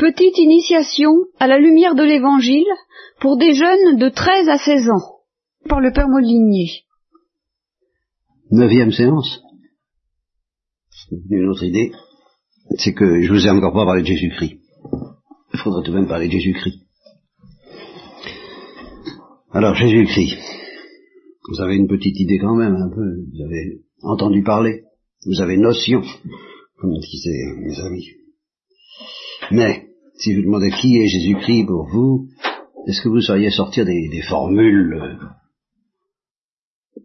Petite initiation à la lumière de l'Évangile pour des jeunes de 13 à 16 ans, par le Père Molinier. Neuvième séance. Une autre idée, c'est que je vous ai encore pas parlé de Jésus-Christ. Il faudrait tout de même parler de Jésus-Christ. Alors, Jésus-Christ. Vous avez une petite idée quand même, un peu. Vous avez entendu parler. Vous avez notion, comme disaient mes amis? Mais, si vous demandais qui est Jésus-Christ pour vous, est-ce que vous sauriez sortir des, formules? Euh,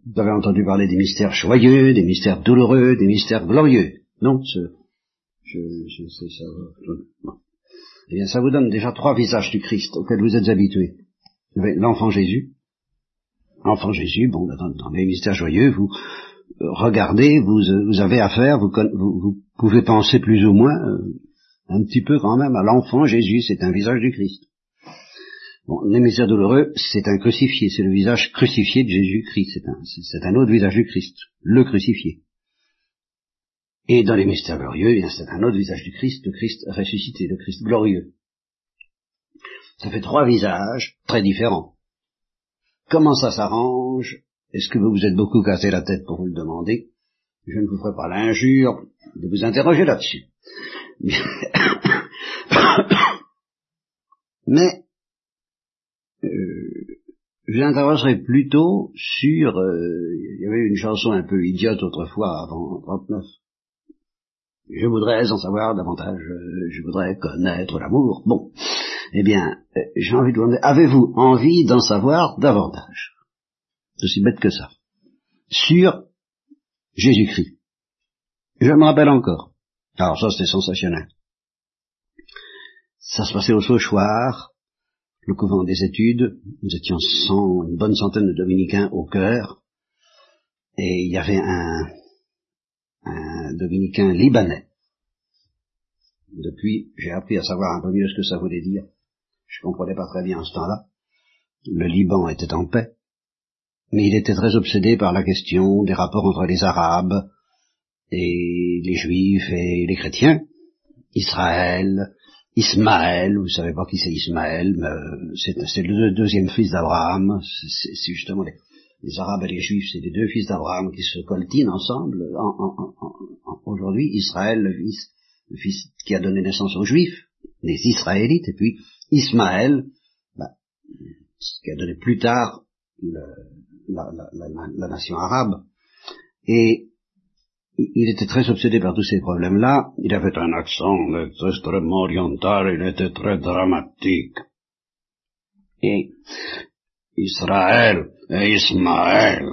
Vous avez entendu parler des mystères joyeux, des mystères douloureux, des mystères glorieux. Non ce, je, je sais ça. Eh bien, ça vous donne déjà trois visages du Christ auxquels vous êtes habitués. L'enfant Jésus. L'enfant Jésus, bon, dans, les mystères joyeux, vous euh, regardez, vous, euh, vous avez affaire, vous, vous, pouvez penser plus ou moins un petit peu quand même à l'enfant Jésus, c'est un visage du Christ. Bon, les mystères douloureux, c'est un crucifié, c'est le visage crucifié de Jésus-Christ, c'est un, autre visage du Christ, le crucifié. Et dans les mystères glorieux, eh c'est un autre visage du Christ, le Christ ressuscité, le Christ glorieux. Ça fait trois visages très différents. Comment ça s'arrange? Est-ce que vous vous êtes beaucoup cassé la tête pour vous le demander? Je ne vous ferai pas l'injure de vous interroger là-dessus. Mais euh, j'interrogerai plutôt sur... Euh, il y avait une chanson un peu idiote autrefois, avant 39. Je voudrais en savoir davantage, euh, je voudrais connaître l'amour. Bon, eh bien, euh, j'ai envie de vous demander, avez-vous envie d'en savoir davantage? C'est aussi bête que ça. Sur Jésus-Christ. Je me rappelle encore. Alors ça, c'était sensationnel. Ça se passait au Sauchoir, le couvent des études. Nous étions cent, une bonne centaine de dominicains au cœur. Et il y avait un, un dominicain libanais. Depuis, j'ai appris à savoir un peu mieux ce que ça voulait dire. Je comprenais pas très bien ce temps-là. Le Liban était en paix, mais il était très obsédé par la question des rapports entre les Arabes et les Juifs et les chrétiens. Israël, Ismaël, vous savez pas qui c'est Ismaël, mais euh, c'est le deuxième fils d'Abraham, c'est justement les, Arabes et les Juifs, c'est les deux fils d'Abraham qui se coltinent ensemble. Aujourd'hui, Israël, le fils, le fils qui a donné naissance aux Juifs, les Israélites, et puis Ismaël, bah, qui a donné plus tard la, nation arabe. Et il était très obsédé par tous ces problèmes-là. Il avait un accent extrêmement oriental, il était très dramatique. Et Israël et Ismaël.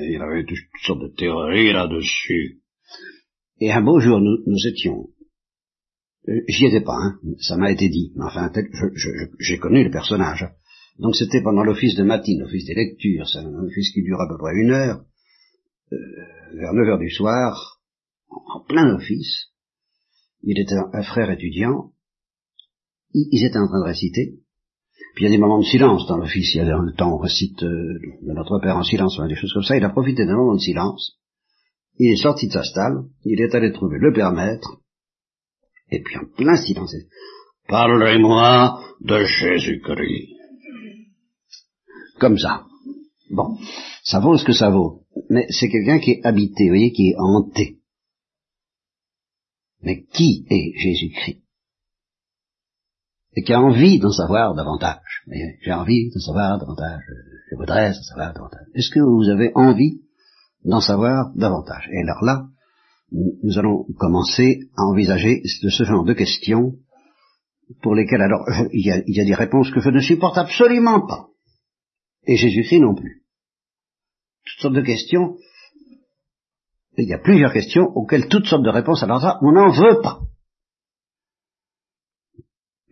il avait toutes sortes de théories là-dessus. Et un beau jour, nous, nous étions... Euh, j'y étais pas, hein, ça m'a été dit, enfin, j'ai connu le personnage. Donc c'était pendant l'office de matin, l'office des lectures, c'est un office qui dure à peu près une heure, euh, vers neuf heures du soir, en plein office. Il était un frère étudiant, ils étaient en train de réciter, puis il y a des moments de silence dans l'office, il y a le temps on récite euh, notre Père en silence, des choses comme ça, il a profité d'un moment de silence, il est sorti de sa stalle, il est allé trouver le Père Maître, et puis en plein silence, Parlez-moi de Jésus-Christ. Comme ça. Bon, ça vaut ce que ça vaut, mais c'est quelqu'un qui est habité, voyez, qui est hanté. Mais qui est Jésus-Christ? Et qui a envie d'en savoir davantage. J'ai envie d'en savoir davantage, je voudrais en savoir davantage. Est-ce que vous avez envie d'en savoir davantage? Et alors là, nous allons commencer à envisager ce genre de questions pour lesquelles alors il y a des réponses que je ne supporte absolument pas. Et Jésus-Christ non plus. Toutes sortes de questions. Il y a plusieurs questions auxquelles toutes sortes de réponses, alors ça, on n'en veut pas.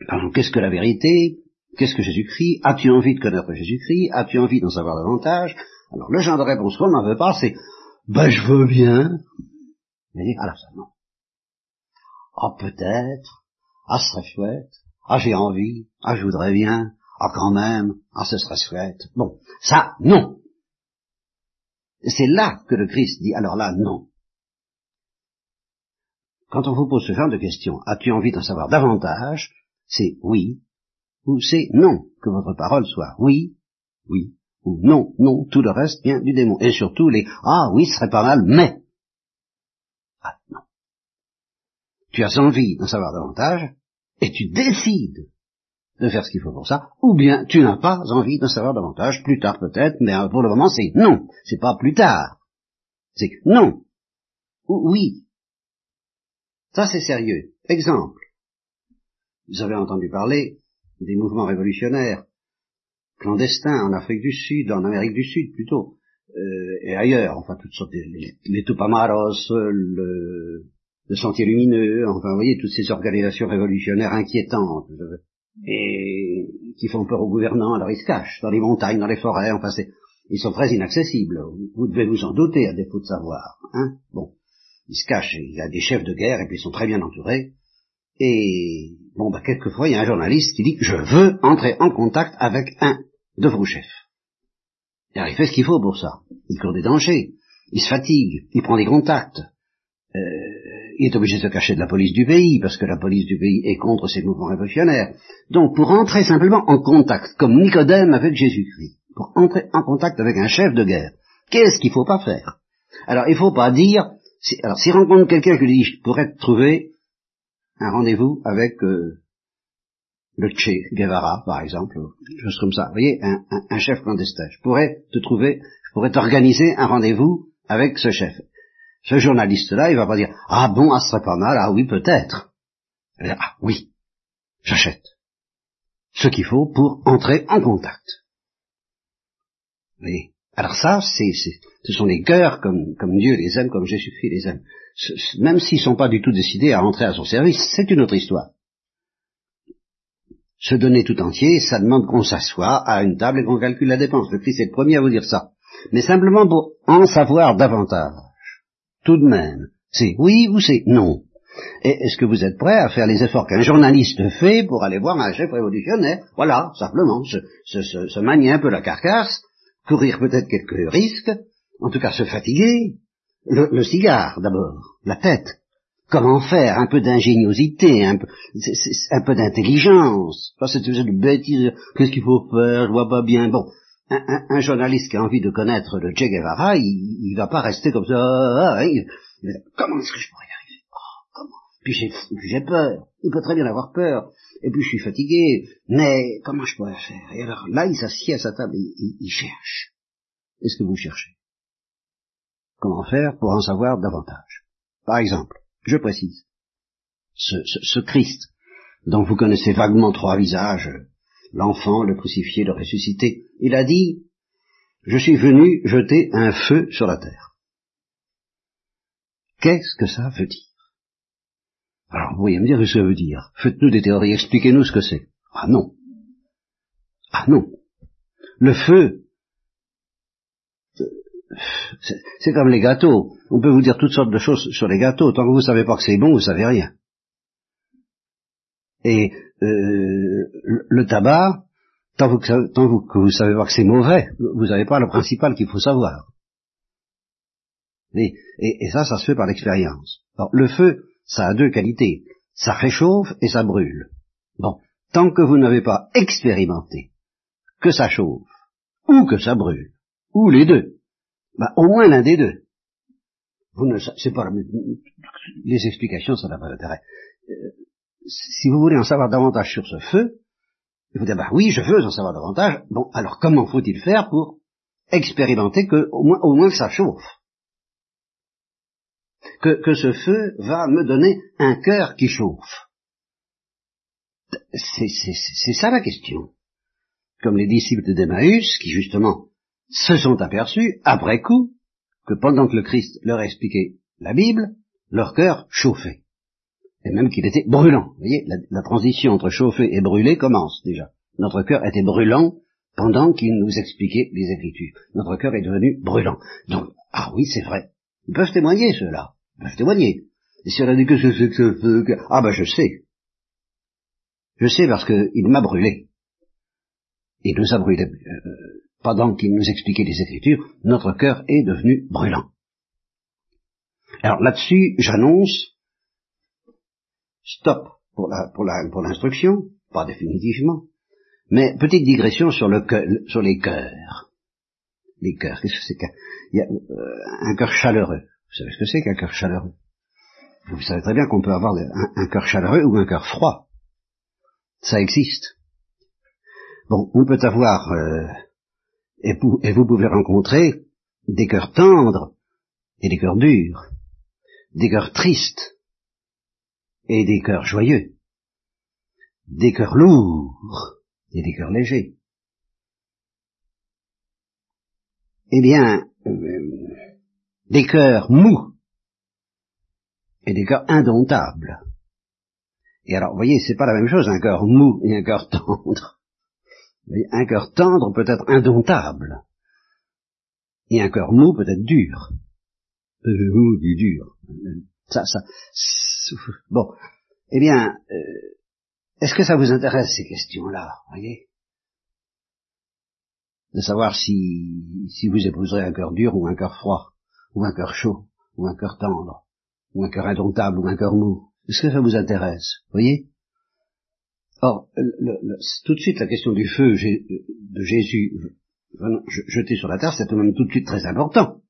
Alors, qu'est-ce que la vérité? Qu'est-ce que Jésus-Christ? As-tu envie de connaître Jésus-Christ? As-tu envie d'en savoir davantage? Alors, le genre de réponse qu'on n'en veut pas, c'est Ben, je veux bien. Vous voyez? Alors, ça, non. Ah, peut-être. Ah, ce serait chouette. Ah, j'ai envie. Ah, je voudrais bien. Ah, quand même. Ah, ce serait chouette. Bon, ça, non. C'est là que le Christ dit, alors là, non. Quand on vous pose ce genre de questions, as-tu envie d'en savoir davantage? C'est oui, ou c'est non, que votre parole soit oui, oui, ou non, non, tout le reste vient du démon. Et surtout les ah oui, ce serait pas mal, mais. Ah non. Tu as envie d'en savoir davantage, et tu décides de faire ce qu'il faut pour ça, ou bien tu n'as pas envie d'en savoir davantage, plus tard peut-être, mais pour le moment c'est non, c'est pas plus tard. C'est non. Ou oui. Ça c'est sérieux. Exemple. Vous avez entendu parler des mouvements révolutionnaires clandestins en Afrique du Sud, en Amérique du Sud plutôt, euh, et ailleurs, enfin toutes sortes, les, les Tupamaros, le, le Sentier Lumineux, enfin vous voyez toutes ces organisations révolutionnaires inquiétantes et qui font peur aux gouvernants, alors ils se cachent dans les montagnes, dans les forêts, enfin c'est, ils sont très inaccessibles. Vous devez vous en douter à défaut de savoir. Hein bon, ils se cachent, il y a des chefs de guerre et puis ils sont très bien entourés. Et bon, bah quelquefois il y a un journaliste qui dit je veux entrer en contact avec un de vos chefs. Alors il fait ce qu'il faut pour ça. Il court des dangers, il se fatigue, il prend des contacts. Euh, il est obligé de se cacher de la police du pays, parce que la police du pays est contre ces mouvements révolutionnaires. Donc, pour entrer simplement en contact, comme Nicodème avec Jésus-Christ, pour entrer en contact avec un chef de guerre, qu'est-ce qu'il ne faut pas faire? Alors, il ne faut pas dire, si, alors, s'il rencontre quelqu'un qui lui dit, je pourrais te trouver un rendez-vous avec euh, le Che Guevara, par exemple, chose comme ça, vous voyez, un, un chef clandestin, je pourrais te trouver, je pourrais t'organiser un rendez-vous avec ce chef. Ce journaliste-là, il va pas dire Ah bon, ah, ce serait pas mal, ah oui, peut-être. Ah oui, j'achète. Ce qu'il faut pour entrer en contact. Oui. Alors ça, c'est, ce sont les cœurs comme, comme Dieu les aime, comme Jésus-Christ les aime. même s'ils sont pas du tout décidés à entrer à son service, c'est une autre histoire. Se donner tout entier, ça demande qu'on s'assoie à une table et qu'on calcule la dépense. Le Christ est le premier à vous dire ça. Mais simplement pour en savoir davantage tout de même. C'est oui ou c'est non. Et est-ce que vous êtes prêt à faire les efforts qu'un journaliste fait pour aller voir un chef révolutionnaire? Voilà, simplement, se, manier un peu la carcasse, courir peut-être quelques risques, en tout cas se fatiguer. Le, cigare d'abord, la tête. Comment faire? Un peu d'ingéniosité, un peu, peu d'intelligence. Pas cette bêtise. Qu'est-ce qu'il faut faire? Je vois pas bien. Bon, un, journaliste qui a envie de connaître le Che Guevara, il, il va pas rester comme ça. Ah, ah, comment est-ce que je pourrais y arriver? Oh, Comment? Puis j'ai peur. Il peut très bien avoir peur. Et puis je suis fatigué. Mais comment je pourrais faire? Et alors là, il s'assied à sa table et il, cherche. Est-ce que vous cherchez? Comment faire pour en savoir davantage? Par exemple, je précise, ce Christ dont vous connaissez vaguement trois visages, l'enfant, le crucifié, le ressuscité. Il a dit, je suis venu jeter un feu sur la terre. Qu'est-ce que ça veut dire? Alors, vous voyez me dire ce que ça veut dire. Faites-nous des théories, expliquez-nous ce que c'est. Ah non. Ah non. Le feu, c'est comme les gâteaux. On peut vous dire toutes sortes de choses sur les gâteaux. Tant que vous ne savez pas que c'est bon, vous savez rien. Et le tabac, tant, que vous savez pas que c'est mauvais, vous n'avez pas le principal qu'il faut savoir. Et, et, ça, ça se fait par l'expérience. le feu, ça a deux qualités. Ça réchauffe et ça brûle. Bon, tant que vous n'avez pas expérimenté que ça chauffe, ou que ça brûle, ou les deux, bah, au moins l'un des deux. Vous ne, c'est pas les explications, ça n'a pas d'intérêt. Si vous voulez en savoir davantage sur ce feu, vous dites, bah oui, je veux en savoir davantage. Bon, alors comment faut-il faire pour expérimenter que au moins, au moins ça chauffe? Que, que ce feu va me donner un cœur qui chauffe. C'est ça la question. Comme les disciples d'Emmaüs, qui justement se sont aperçus, après coup, que pendant que le Christ leur expliquait la Bible, leur cœur chauffait et même qu'il était brûlant. Vous voyez, la, transition entre chauffer et brûler commence déjà. Notre cœur était brûlant pendant qu'il nous expliquait les Écritures. Notre cœur est devenu brûlant. Donc, ah oui, c'est vrai. Ils peuvent témoigner, ceux-là. Ils peuvent témoigner. Et si on a dit que c'est que ce ah ben je sais. Je sais parce qu'il m'a brûlé. Il nous a brûlé. Euh, pendant qu'il nous expliquait les Écritures, notre cœur est devenu brûlant. Alors là-dessus, j'annonce Stop. pour la, pour la, pour l'instruction, pas définitivement. Mais petite digression sur le sur les cœurs. Les cœurs, qu'est-ce que c'est qu'un euh, un cœur chaleureux. Vous savez ce que c'est qu'un cœur chaleureux? Vous savez très bien qu'on peut avoir un, cœur chaleureux ou un cœur froid. Ça existe. Bon, on peut avoir euh, et vous pouvez rencontrer des cœurs tendres et des cœurs durs, des cœurs tristes et des cœurs joyeux, des cœurs lourds et des cœurs légers. Eh bien, euh, des cœurs mous et des cœurs indomptables. Et alors, vous voyez, c'est pas la même chose un cœur mou et un cœur tendre. Un cœur tendre peut être indomptable. Et un cœur mou peut être dur. Euh, mou du dur. Ça, ça, bon. Eh bien, euh, est-ce que ça vous intéresse ces questions-là, voyez? De savoir si, si vous épouserez un cœur dur ou un cœur froid, ou un cœur chaud, ou un cœur tendre, ou un cœur indomptable, ou un cœur mou. Est-ce que ça vous intéresse, voyez? Or, tout de suite, la question du feu de Jésus jeté sur la terre, c'est tout même tout de suite très important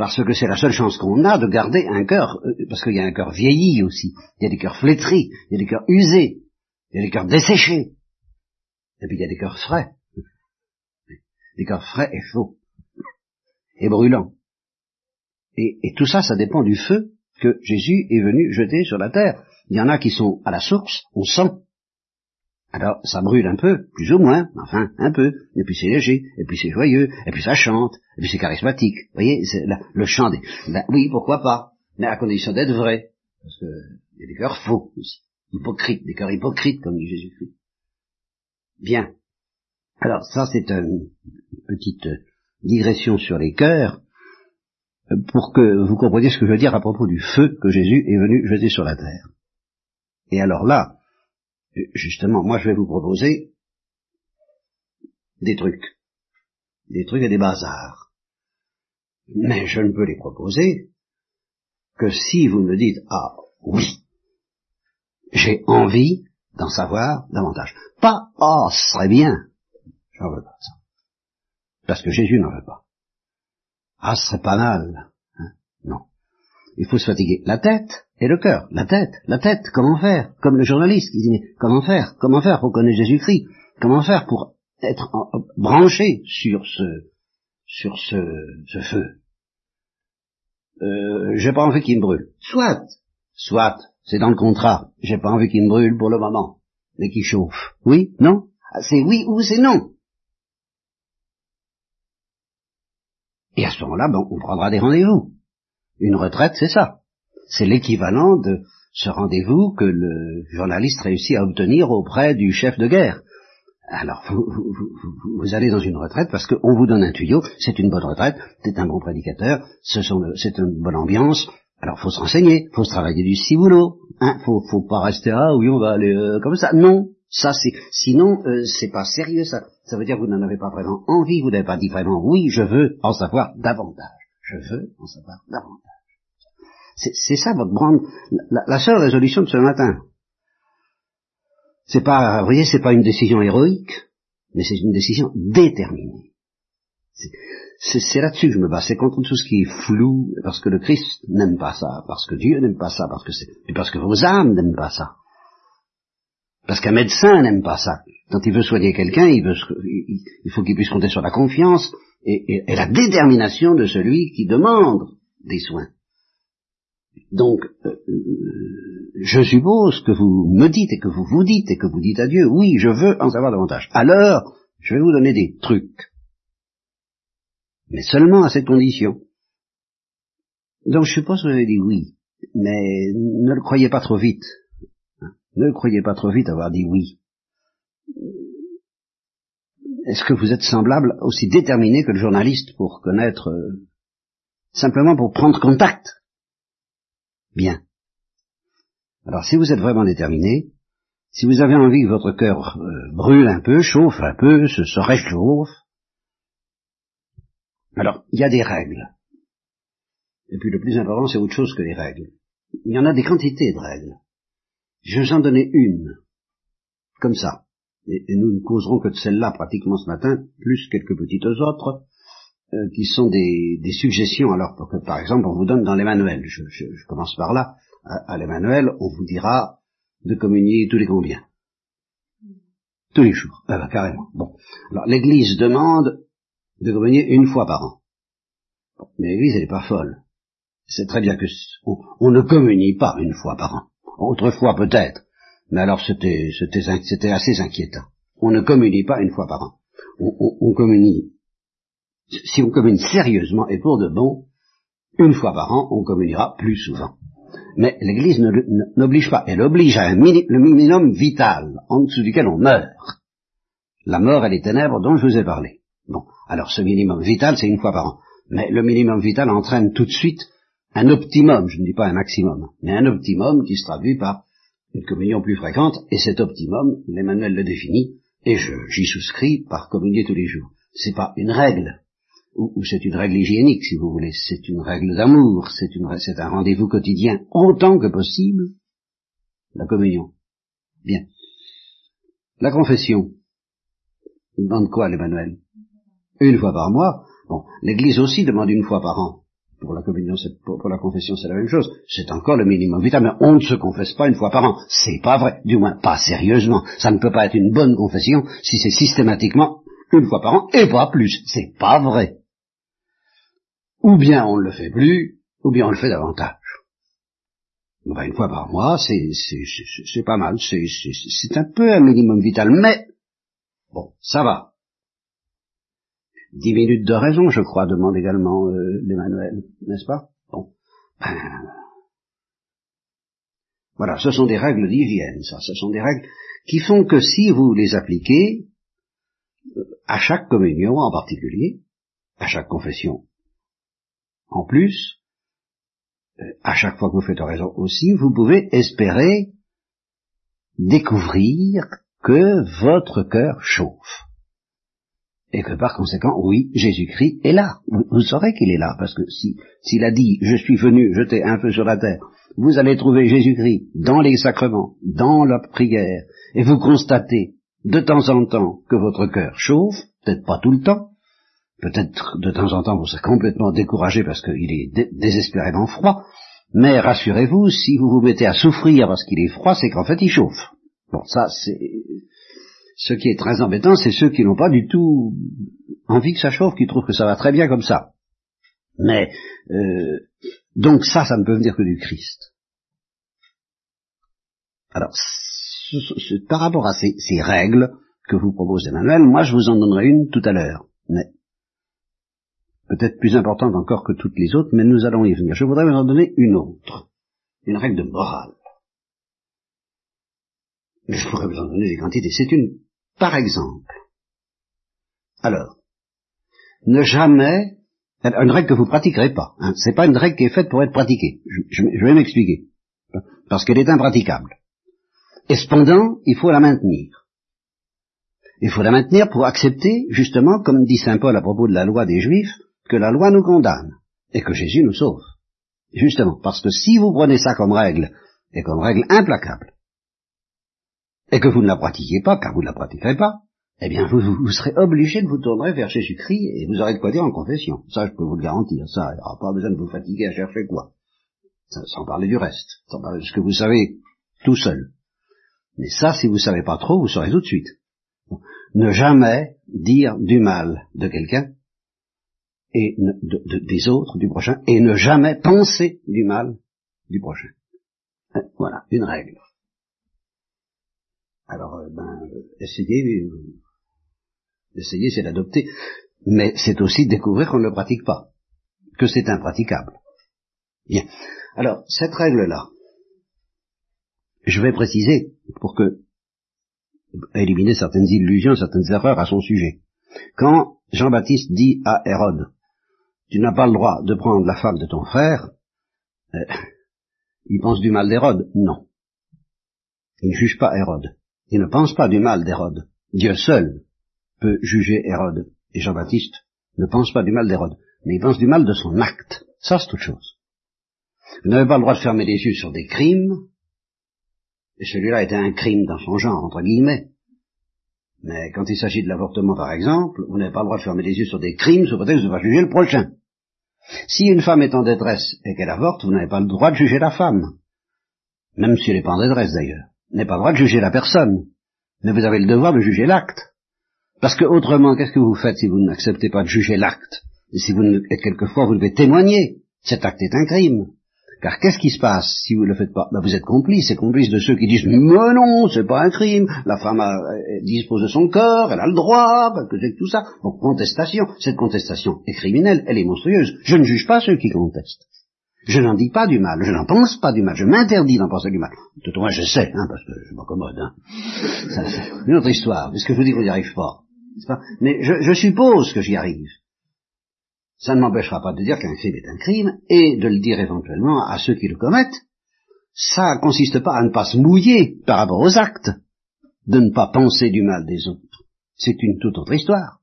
parce que c'est la seule chance qu'on a de garder un cœur, euh, parce qu'il y a un cœur vieilli aussi, il y a des cœurs flétris, il y a des cœurs usés, il y a des cœurs desséchés, et puis il y a des cœurs frais, des cœurs frais et chauds, et brûlants. Et, et tout ça, ça dépend du feu que Jésus est venu jeter sur la terre. Il y en a qui sont à la source, on sent, alors, ça brûle un peu, plus ou moins, enfin, un peu, et puis c'est léger, et puis c'est joyeux, et puis ça chante, et puis c'est charismatique. Vous voyez, c'est le chant des... Ben, oui, pourquoi pas, mais à condition d'être vrai, parce que il y a des cœurs faux aussi, hypocrites, des cœurs hypocrites, comme dit Jésus-Christ. Bien. Alors, ça c'est une petite digression sur les cœurs, pour que vous compreniez ce que je veux dire à propos du feu que Jésus est venu jeter sur la terre. Et alors là, justement, moi je vais vous proposer des trucs, des trucs et des bazars. Mais je ne peux les proposer que si vous me dites, ah oui, j'ai envie d'en savoir davantage. Pas, ah, ce serait bien. J'en veux pas ça. Parce que Jésus n'en veut pas. Ah, ce serait pas mal. Hein non. Il faut se fatiguer la tête et le cœur. La tête, la tête, comment faire? Comme le journaliste qui dit, comment faire? Comment faire pour connaître Jésus-Christ? Comment faire pour être branché sur ce, sur ce, feu? Euh, J'ai pas envie qu'il me brûle. Soit, soit, c'est dans le contrat. J'ai pas envie qu'il me brûle pour le moment, mais qu'il chauffe. Oui, non? Ah, C'est oui ou c'est non? Et à ce moment-là, ben, on prendra des rendez-vous. Une retraite, c'est ça. C'est l'équivalent de ce rendez-vous que le journaliste réussit à obtenir auprès du chef de guerre. Alors, vous, allez dans une retraite parce qu'on vous donne un tuyau, c'est une bonne retraite, c'est un bon prédicateur, c'est une bonne ambiance, alors faut se renseigner, faut se travailler du ciboulot, hein, faut, faut pas rester ah oui on va aller euh, comme ça, non, ça c'est, sinon euh, c'est pas sérieux ça, ça veut dire que vous n'en avez pas vraiment envie, vous n'avez pas dit vraiment oui je veux en savoir davantage, je veux en savoir davantage. C'est ça votre grande, la, seule résolution de ce matin. C'est pas, vous voyez, c'est pas une décision héroïque, mais c'est une décision déterminée. C'est là-dessus que je me bats. C'est contre tout ce qui est flou, parce que le Christ n'aime pas ça, parce que Dieu n'aime pas ça, parce que et parce que vos âmes n'aiment pas ça. Parce qu'un médecin n'aime pas ça. Quand il veut soigner quelqu'un, il, veut, il faut qu'il puisse compter sur la confiance et la détermination de celui qui demande des soins. Donc, euh, euh, je suppose que vous me dites et que vous vous dites et que vous dites à Dieu, oui, je veux en savoir davantage. Alors, je vais vous donner des trucs. Mais seulement à cette condition. Donc, je suppose que vous avez dit oui. Mais ne le croyez pas trop vite. Ne le croyez pas trop vite avoir dit oui. Est-ce que vous êtes semblable, aussi déterminé que le journaliste pour connaître, euh, simplement pour prendre contact? Bien. Alors si vous êtes vraiment déterminé, si vous avez envie que votre cœur euh, brûle un peu, chauffe un peu, se, réchauffe, alors il y a des règles. Et puis le plus important, c'est autre chose que les règles. Il y en a des quantités de règles. Je vous en donnais une, comme ça, et, nous ne causerons que de celle-là pratiquement ce matin, plus quelques petites autres, euh, qui sont des, suggestions. Alors, que, par exemple, on vous donne dans l'Emmanuel, je, je, commence par là, à, l'Emmanuel, on vous dira de communier tous les combien Tous les jours, ah ben, carrément. Bon, alors l'Église demande de communier une fois par an. mais l'Église, elle n'est pas folle. C'est très bien que on ne communie pas une fois par an. Autrefois peut-être, mais alors c'était, assez inquiétant. On ne communie pas une fois par an. On, communie, si on communie sérieusement et pour de bon, une fois par an, on communiera plus souvent. Mais l'Église n'oblige pas, elle oblige à un le minimum vital, en dessous duquel on meurt. La mort et les ténèbres dont je vous ai parlé. Bon, alors ce minimum vital, c'est une fois par an. Mais le minimum vital entraîne tout de suite un optimum, je ne dis pas un maximum, mais un optimum qui se traduit par une communion plus fréquente, et cet optimum, l'Emmanuel le définit, et j'y souscris par communier tous les jours. C'est pas une règle, ou, c'est une règle hygiénique, si vous voulez, c'est une règle d'amour, c'est un rendez-vous quotidien, autant que possible, la communion. Bien. La confession. Il demande quoi, l'Emmanuel? Une fois par mois. Bon, l'Église aussi demande une fois par an pour la communion, pour, la confession, c'est la même chose. C'est encore le minimum vital, mais on ne se confesse pas une fois par an. C'est pas vrai, du moins pas sérieusement. Ça ne peut pas être une bonne confession si c'est systématiquement une fois par an et pas plus. C'est pas vrai. Ou bien on ne le fait plus, ou bien on le fait davantage. une fois par mois, c'est pas mal, c'est un peu un minimum vital, mais bon, ça va. Dix minutes de raison, je crois, demande également euh, l'Emmanuel, n'est-ce pas? Bon. Ben, voilà, ce sont des règles d'hygiène, ça. Ce sont des règles qui font que si vous les appliquez, euh, à chaque communion en particulier, à chaque confession en plus, euh, à chaque fois que vous faites raison aussi, vous pouvez espérer découvrir que votre cœur chauffe et que par conséquent, oui, Jésus-Christ est là. Vous, saurez qu'il est là, parce que si s'il a dit je suis venu jeter un feu sur la terre, vous allez trouver Jésus-Christ dans les sacrements, dans la prière, et vous constatez de temps en temps que votre cœur chauffe, peut-être pas tout le temps, peut-être de temps en temps vous serez complètement découragé parce qu'il est désespérément froid, mais rassurez-vous, si vous vous mettez à souffrir parce qu'il est froid, c'est qu'en fait il chauffe. Bon, ça c'est ce qui est très embêtant, c'est ceux qui n'ont pas du tout envie que ça chauffe, qui trouvent que ça va très bien comme ça. Mais euh, donc ça, ça ne peut venir que du Christ. Alors, par rapport à ces, règles que vous propose Emmanuel, moi je vous en donnerai une tout à l'heure, mais peut-être plus importante encore que toutes les autres, mais nous allons y venir. Je voudrais vous en donner une autre, une règle de morale. Je pourrais vous en donner des quantités. C'est une par exemple, alors, ne jamais, une règle que vous pratiquerez pas, hein, c'est pas une règle qui est faite pour être pratiquée, je, vais m'expliquer, parce qu'elle est impraticable. Et cependant, il faut la maintenir. Il faut la maintenir pour accepter, justement, comme dit Saint Paul à propos de la loi des Juifs, que la loi nous condamne et que Jésus nous sauve. Justement, parce que si vous prenez ça comme règle, et comme règle implacable, et que vous ne la pratiquiez pas, car vous ne la pratiquerez pas, eh bien vous, serez obligé de vous tourner vers Jésus-Christ et vous aurez de quoi dire en confession. Ça, je peux vous le garantir. Ça, il n'y aura pas besoin de vous fatiguer à chercher quoi. sans parler du reste, sans parler de ce que vous savez tout seul. Mais ça, si vous ne savez pas trop, vous saurez tout de suite. Ne jamais dire du mal de quelqu'un et des autres, du prochain, et ne jamais penser du mal du prochain. Voilà, une règle. Alors, euh, ben, essayez, essayez, c'est d'adopter, mais c'est aussi découvrir qu'on ne le pratique pas, que c'est impraticable. Bien. Alors, cette règle-là, je vais préciser pour que éliminer certaines illusions, certaines erreurs à son sujet. Quand Jean-Baptiste dit à Hérode, tu n'as pas le droit de prendre la femme de ton frère, euh, il pense du mal d'Hérode Non. Il ne juge pas Hérode. Il ne pense pas du mal d'Hérode. Dieu seul peut juger Hérode. Et Jean-Baptiste ne pense pas du mal d'Hérode, mais il pense du mal de son acte. Ça, c'est autre chose. Vous n'avez pas le droit de fermer les yeux sur des crimes, Et celui-là était un crime dans son genre, entre guillemets. Mais quand il s'agit de l'avortement, par exemple, vous n'avez pas le droit de fermer les yeux sur des crimes sous prétexte de pas juger le prochain. Si une femme est en détresse et qu'elle avorte, vous n'avez pas le droit de juger la femme. Même si elle n'est pas en détresse d'ailleurs. Vous n'avez pas le droit de juger la personne. Mais vous avez le devoir de juger l'acte. Parce que autrement, qu'est-ce que vous faites si vous n'acceptez pas de juger l'acte? Et si vous ne, quelquefois vous devez témoigner, cet acte est un crime. Car qu'est-ce qui se passe si vous ne le faites pas? Ben Vous êtes complice, et complice de ceux qui disent mais non, c'est pas un crime, la femme dispose de son corps, elle a le droit, ben, que c'est que tout ça. Donc contestation, cette contestation est criminelle, elle est monstrueuse. Je ne juge pas ceux qui contestent. Je n'en dis pas du mal, je n'en pense pas du mal, je m'interdis d'en penser du mal. Tout au moins je sais, hein, parce que je m'accommode. Hein. une autre histoire, puisque je vous dis qu'on n'y arrive pas? Mais je, je suppose que j'y arrive. Ça ne m'empêchera pas de dire qu'un crime est un crime, et de le dire éventuellement à ceux qui le commettent. Ça consiste pas à ne pas se mouiller par rapport aux actes, de ne pas penser du mal des autres. C'est une toute autre histoire.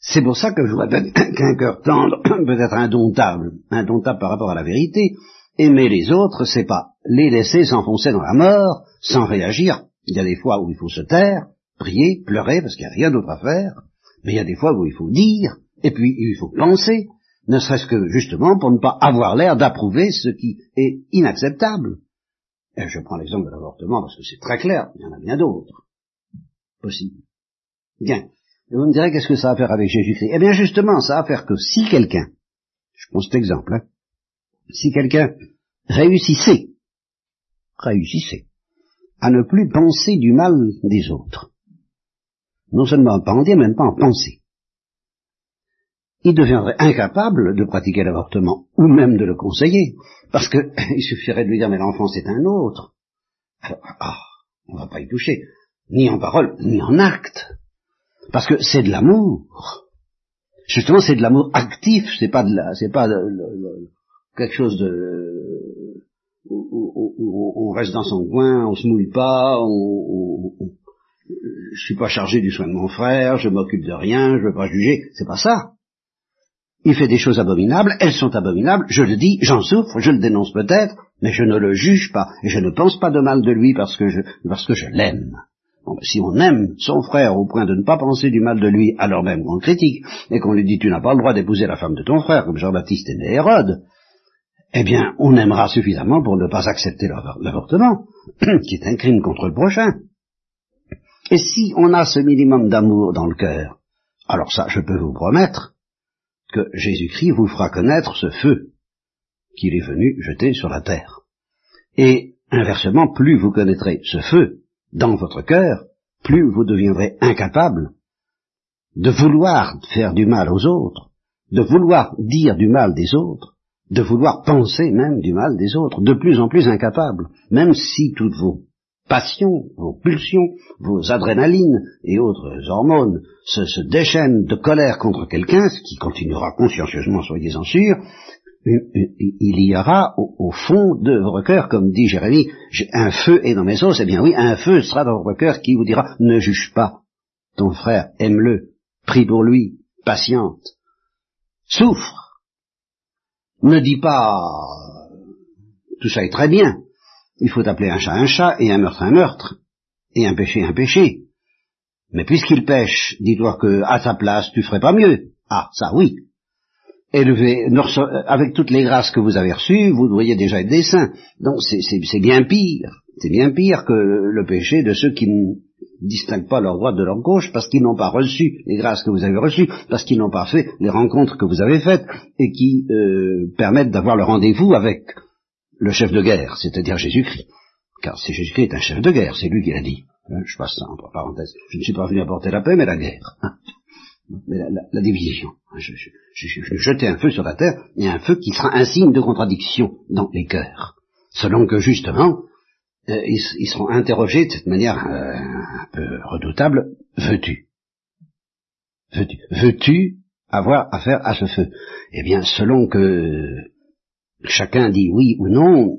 C'est pour ça que je vois qu'un cœur tendre peut être indomptable, indomptable par rapport à la vérité. Aimer les autres, c'est pas les laisser s'enfoncer dans la mort sans réagir. Il y a des fois où il faut se taire, prier, pleurer, parce qu'il n'y a rien d'autre à faire. Mais il y a des fois où il faut dire, et puis il faut penser, ne serait-ce que justement pour ne pas avoir l'air d'approuver ce qui est inacceptable. Je prends l'exemple de l'avortement parce que c'est très clair, il y en a bien d'autres. Possible. Bien. Et vous me direz qu'est-ce que ça a à faire avec Jésus-Christ? Eh bien justement, ça a à faire que si quelqu'un, je prends cet exemple, hein, si quelqu'un réussissait, réussissait, à ne plus penser du mal des autres, non seulement en dire, même pas en penser. Il deviendrait incapable de pratiquer l'avortement, ou même de le conseiller, parce que il suffirait de lui dire mais l'enfant c'est un autre. Alors, ah, on va pas y toucher, ni en parole, ni en acte, parce que c'est de l'amour. Justement, c'est de l'amour actif, c'est pas de la, c'est pas quelque chose de où, on reste dans son coin, on se mouille pas, on, je suis pas chargé du soin de mon frère, je m'occupe de rien, je veux pas juger, c'est pas ça. Il fait des choses abominables, elles sont abominables, je le dis, j'en souffre, je le dénonce peut-être, mais je ne le juge pas, et je ne pense pas de mal de lui parce que je, parce que je l'aime. Ben, si on aime son frère au point de ne pas penser du mal de lui, alors même qu'on critique, et qu'on lui dit tu n'as pas le droit d'épouser la femme de ton frère, comme Jean-Baptiste et Hérode, eh bien, on aimera suffisamment pour ne pas accepter l'avortement, qui est un crime contre le prochain. Et si on a ce minimum d'amour dans le cœur, alors ça, je peux vous promettre que Jésus-Christ vous fera connaître ce feu qu'il est venu jeter sur la terre. Et inversement, plus vous connaîtrez ce feu dans votre cœur, plus vous deviendrez incapable de vouloir faire du mal aux autres, de vouloir dire du mal des autres, de vouloir penser même du mal des autres, de plus en plus incapable, même si toutes vos passions, vos pulsions, vos adrénalines et autres hormones se, déchaînent de colère contre quelqu'un, ce qui continuera consciencieusement, soyez-en sûrs, il y aura au, fond de votre cœur, comme dit Jérémie, un feu est dans mes os, eh bien oui, un feu sera dans votre cœur qui vous dira, ne juge pas. Ton frère, aime-le, prie pour lui, patiente, souffre, ne dis pas, tout ça est très bien, il faut appeler un chat un chat et un meurtre un meurtre, et un péché un péché. Mais puisqu'il pêche, dis-toi que à sa place tu ferais pas mieux. Ah, ça oui. Élevé, avec toutes les grâces que vous avez reçues, vous devriez déjà être des saints. Donc c'est bien pire. C'est bien pire que le péché de ceux qui ne distinguent pas leur droite de leur gauche parce qu'ils n'ont pas reçu les grâces que vous avez reçues, parce qu'ils n'ont pas fait les rencontres que vous avez faites et qui euh, permettent d'avoir le rendez-vous avec le chef de guerre, c'est-à-dire Jésus-Christ. Car si Jésus-Christ est un chef de guerre, c'est lui qui l'a dit. Hein, je passe ça entre parenthèses. Je ne suis pas venu apporter la paix, mais la guerre. Hein. Mais la, division. Hein, je, je, jeter un feu sur la terre, et un feu qui sera un signe de contradiction dans les cœurs. Selon que, justement, euh, ils, seront interrogés de cette manière euh, un peu redoutable, veux-tu? Veux-tu? Veux-tu avoir affaire à ce feu? Eh bien, selon que chacun dit oui ou non,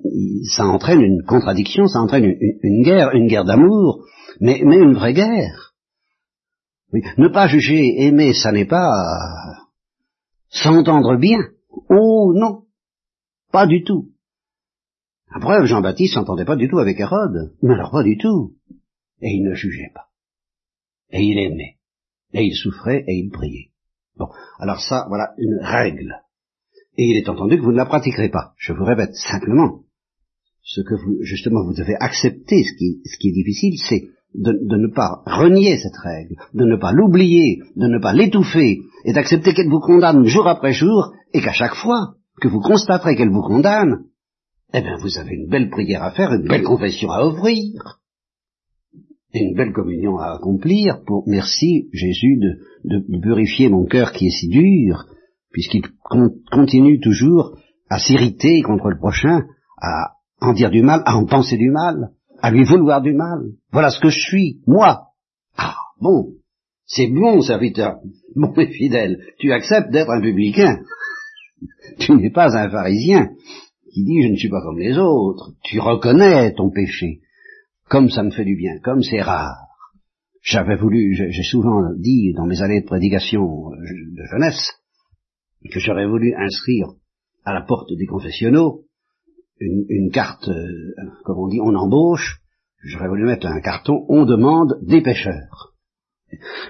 ça entraîne une contradiction, ça entraîne une, guerre, une guerre d'amour, mais, une vraie guerre. Ne pas juger, aimer, ça n'est pas s'entendre bien. Oh non, pas du tout. La preuve, Jean-Baptiste s'entendait pas du tout avec Hérode, mais alors pas du tout. Et il ne jugeait pas. Et il aimait. Et il souffrait et il priait. Bon, alors ça, voilà une règle. Et il est entendu que vous ne la pratiquerez pas. Je vous répète simplement, ce que vous, justement, vous devez accepter, ce qui, est difficile, c'est de, de, ne pas renier cette règle, de ne pas l'oublier, de ne pas l'étouffer, et d'accepter qu'elle vous condamne jour après jour, et qu'à chaque fois que vous constaterez qu'elle vous condamne, eh bien vous avez une belle prière à faire, une belle confession à offrir, et une belle communion à accomplir pour, merci Jésus, de, de purifier mon cœur qui est si dur, puisqu'il continue toujours à s'irriter contre le prochain, à en dire du mal, à en penser du mal, à lui vouloir du mal. Voilà ce que je suis, moi. Ah, bon, c'est bon, serviteur, bon et fidèle, tu acceptes d'être un publicain. tu n'es pas un pharisien qui dit je ne suis pas comme les autres. Tu reconnais ton péché, comme ça me fait du bien, comme c'est rare. J'avais voulu, j'ai souvent dit dans mes années de prédication de jeunesse, que j'aurais voulu inscrire à la porte des confessionnaux une, carte, euh, comme on dit, on embauche, j'aurais voulu mettre un carton, on demande des pêcheurs.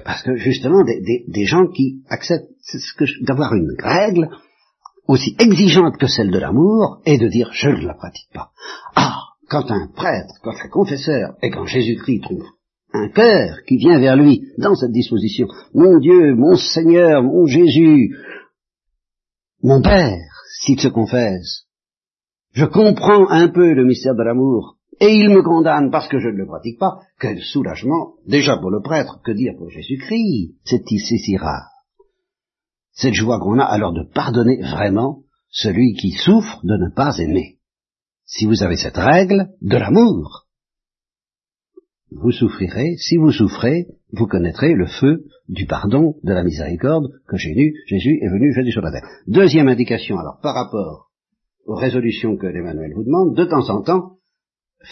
Parce que justement, des, gens qui acceptent d'avoir une règle aussi exigeante que celle de l'amour et de dire je ne la pratique pas. Ah, quand un prêtre, quand un confesseur et quand Jésus-Christ trouve un cœur qui vient vers lui dans cette disposition, mon Dieu, mon Seigneur, mon Jésus, mon Père, s'il se confesse, je comprends un peu le mystère de l'amour, et il me condamne parce que je ne le pratique pas, quel soulagement, déjà pour le prêtre, que dire pour Jésus-Christ, c'est si rare. Cette joie qu'on a alors de pardonner vraiment celui qui souffre de ne pas aimer. Si vous avez cette règle de l'amour, vous souffrirez, si vous souffrez, vous connaîtrez le feu du pardon, de la miséricorde que Jésus, Jésus est venu jeter sur la terre. Deuxième indication, alors, par rapport aux résolutions que l'Emmanuel vous demande, de temps en temps,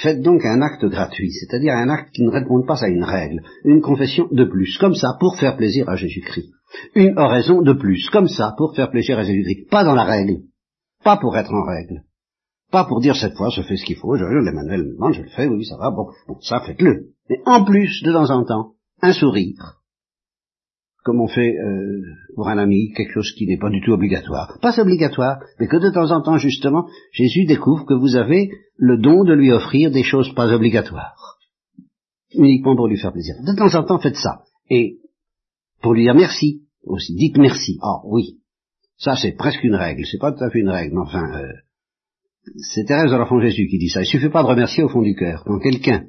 faites donc un acte gratuit, c'est-à-dire un acte qui ne réponde pas à une règle, une confession de plus, comme ça, pour faire plaisir à Jésus-Christ. Une oraison de plus, comme ça, pour faire plaisir à Jésus-Christ. Pas dans la règle, pas pour être en règle, pas pour dire cette fois je fais ce qu'il faut, je, l'Emmanuel me demande, je le fais, oui, ça va, bon, bon ça faites-le. Mais en plus, de temps en temps, un sourire, comme on fait euh, pour un ami, quelque chose qui n'est pas du tout obligatoire. Pas obligatoire, mais que de temps en temps, justement, Jésus découvre que vous avez le don de lui offrir des choses pas obligatoires. Uniquement pour lui faire plaisir. De temps en temps, faites ça. Et pour lui dire merci aussi. Dites merci. Ah oui. Ça, c'est presque une règle. C'est pas tout à fait une règle, mais enfin, euh, c'est Thérèse de l'Enfant Jésus qui dit ça. Il suffit pas de remercier au fond du cœur. Quand quelqu'un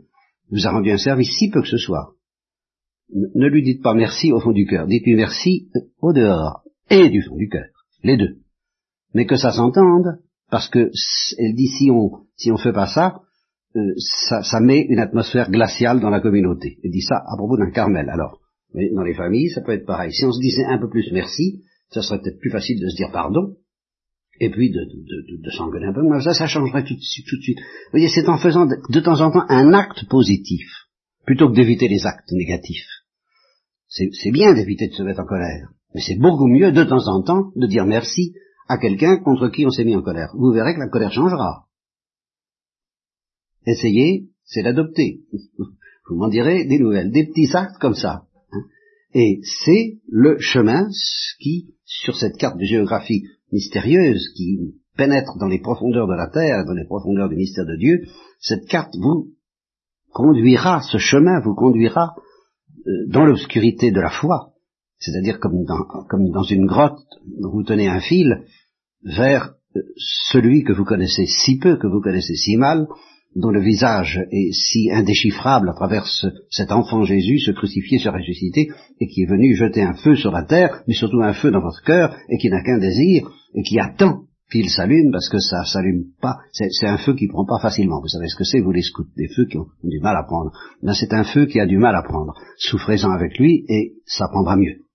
vous a rendu un service, si peu que ce soit, ne lui dites pas merci au fond du cœur, dites-lui merci au dehors et du fond du cœur, les deux. Mais que ça s'entende, parce que elle dit si on si on fait pas ça, euh, ça, ça, met une atmosphère glaciale dans la communauté. Elle dit ça à propos d'un Carmel. Alors, dans les familles, ça peut être pareil. Si on se disait un peu plus merci, ça serait peut-être plus facile de se dire pardon, et puis de, de, de, de s'engueuler un peu. Mais ça, ça changerait tout, tout de suite. Vous voyez, c'est en faisant de temps en temps un acte positif, plutôt que d'éviter les actes négatifs. C'est bien d'éviter de se mettre en colère, mais c'est beaucoup mieux de temps en temps de dire merci à quelqu'un contre qui on s'est mis en colère. Vous verrez que la colère changera. Essayez, c'est l'adopter. Vous m'en direz des nouvelles, des petits actes comme ça. Hein. Et c'est le chemin qui, sur cette carte de géographie mystérieuse qui pénètre dans les profondeurs de la terre, dans les profondeurs du mystère de Dieu, cette carte vous conduira, ce chemin vous conduira euh, dans l'obscurité de la foi, c'est-à-dire comme dans, comme dans une grotte vous tenez un fil, vers euh, celui que vous connaissez si peu, que vous connaissez si mal, dont le visage est si indéchiffrable à travers cet enfant Jésus, ce crucifié, ce ressuscité, et qui est venu jeter un feu sur la terre, mais surtout un feu dans votre cœur, et qui n'a qu'un désir, et qui attend qu'il s'allume parce que ça s'allume pas. C'est un feu qui prend pas facilement. Vous savez ce que c'est, vous les scouts, des feux qui ont, du mal à prendre. Là, c'est un feu qui a du mal à prendre. Souffrez-en avec lui et ça prendra mieux.